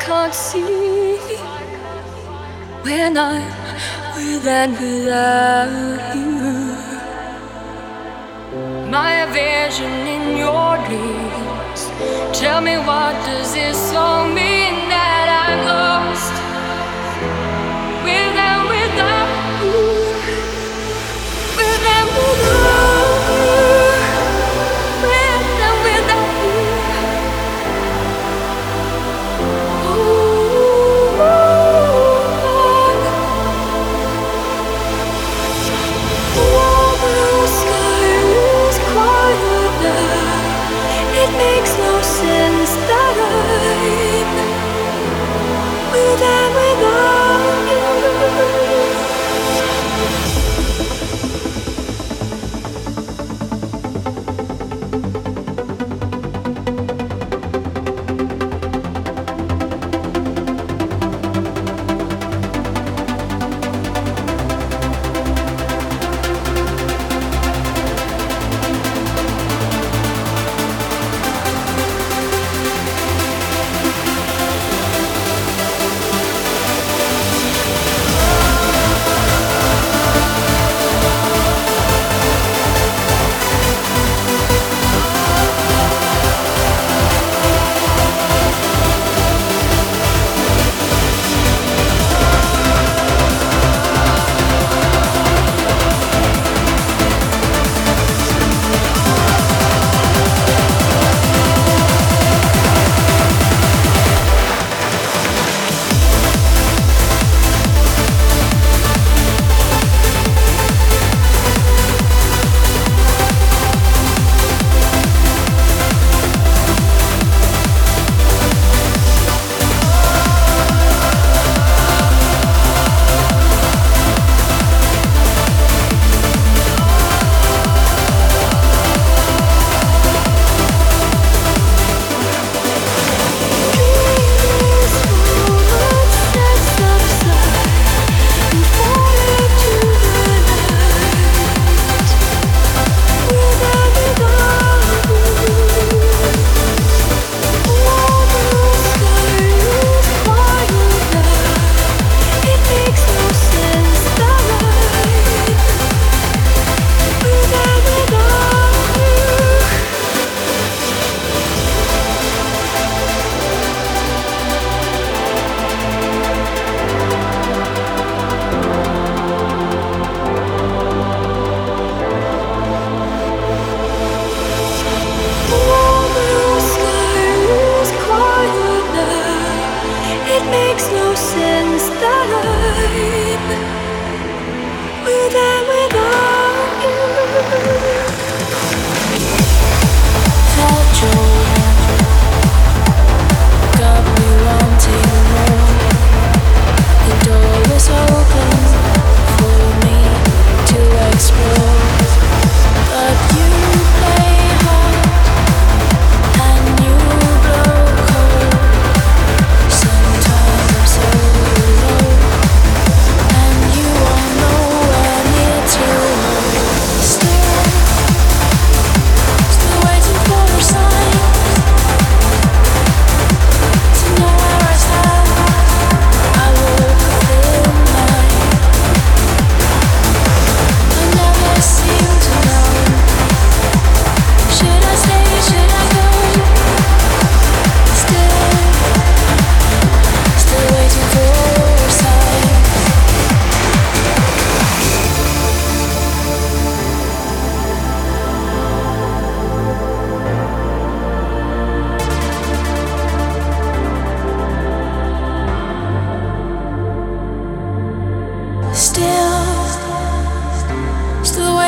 can't see when I'm with and.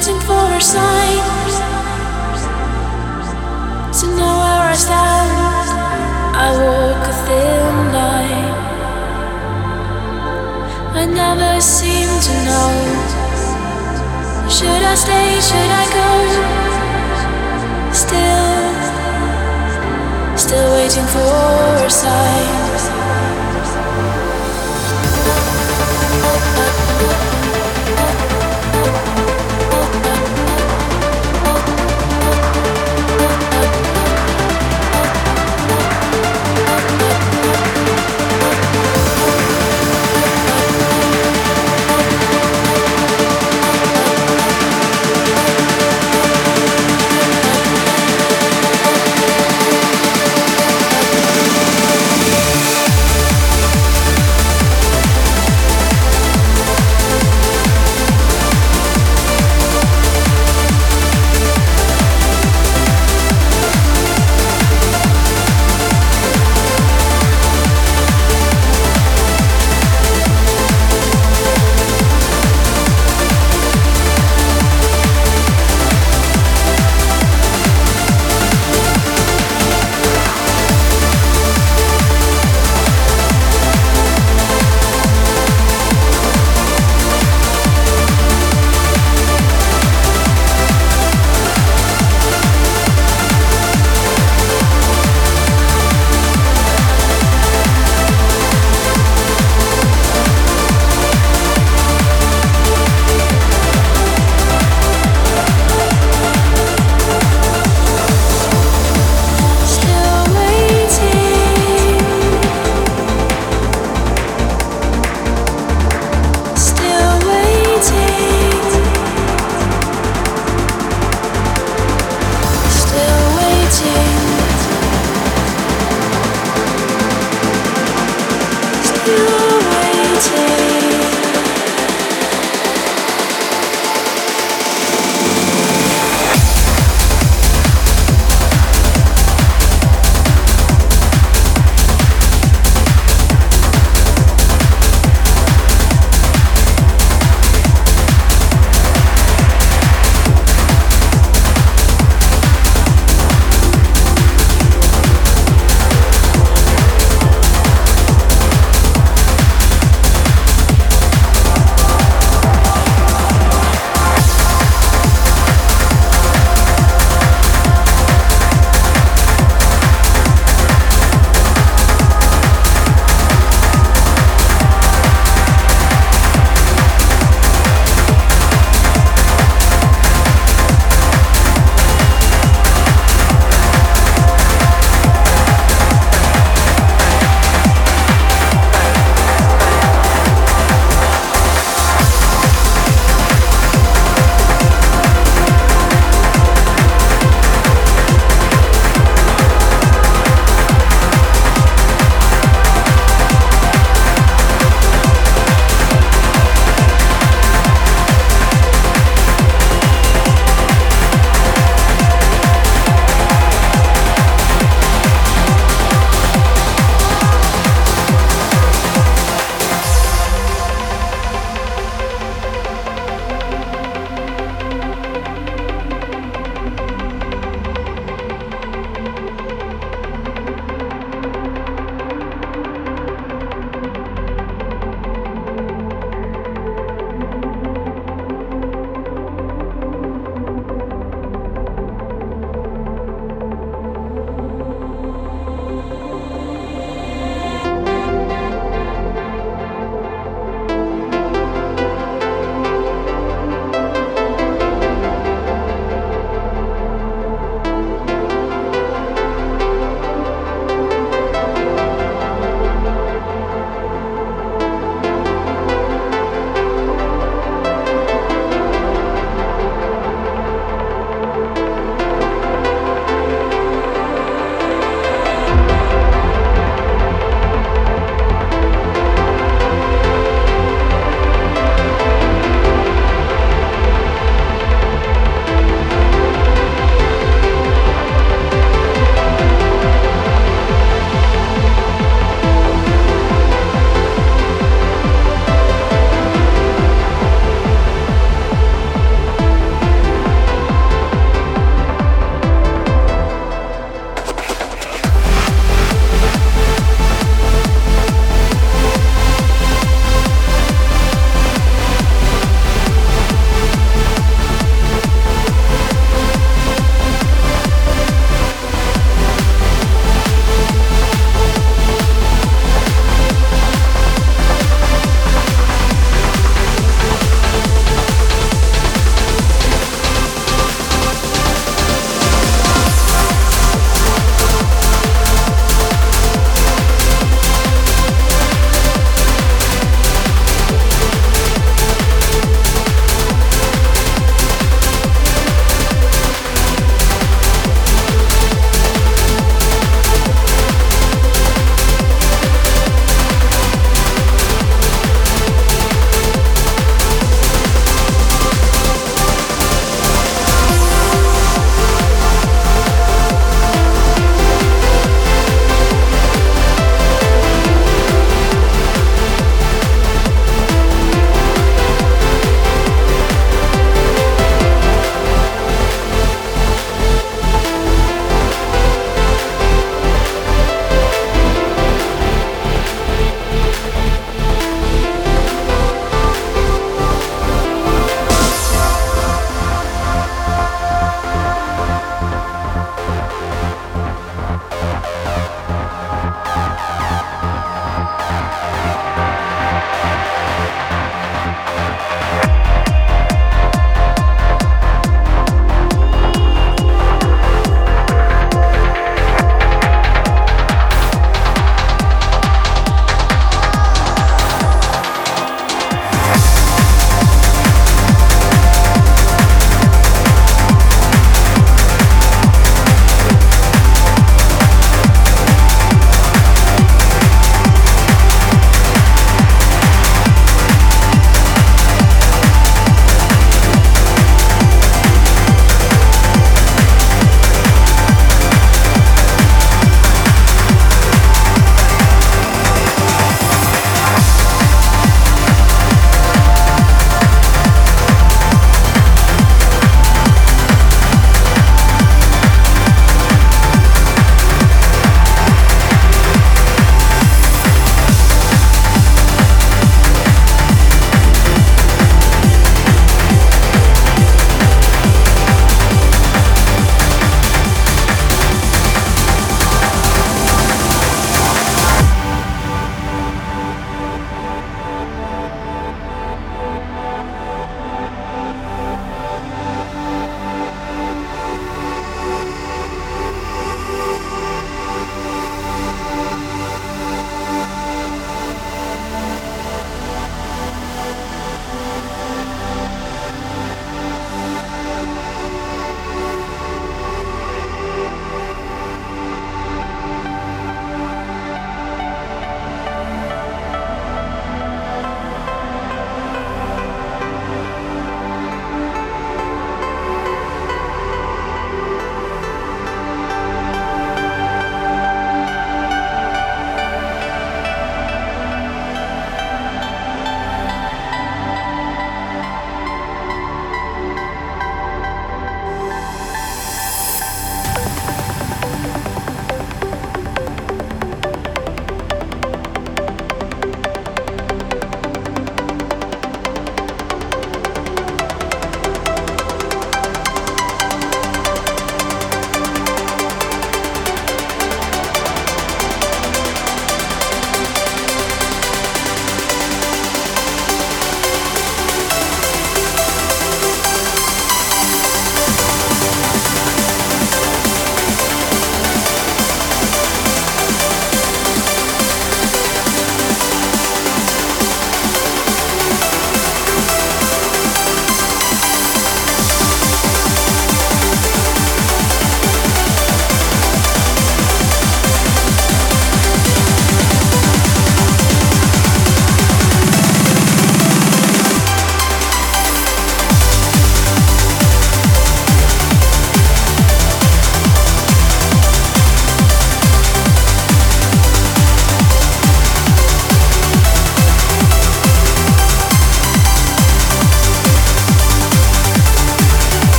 waiting for a sign to know where I stand. I walk a thin line. I never seem to know. Should I stay? Should I go? Still, still waiting for a sign.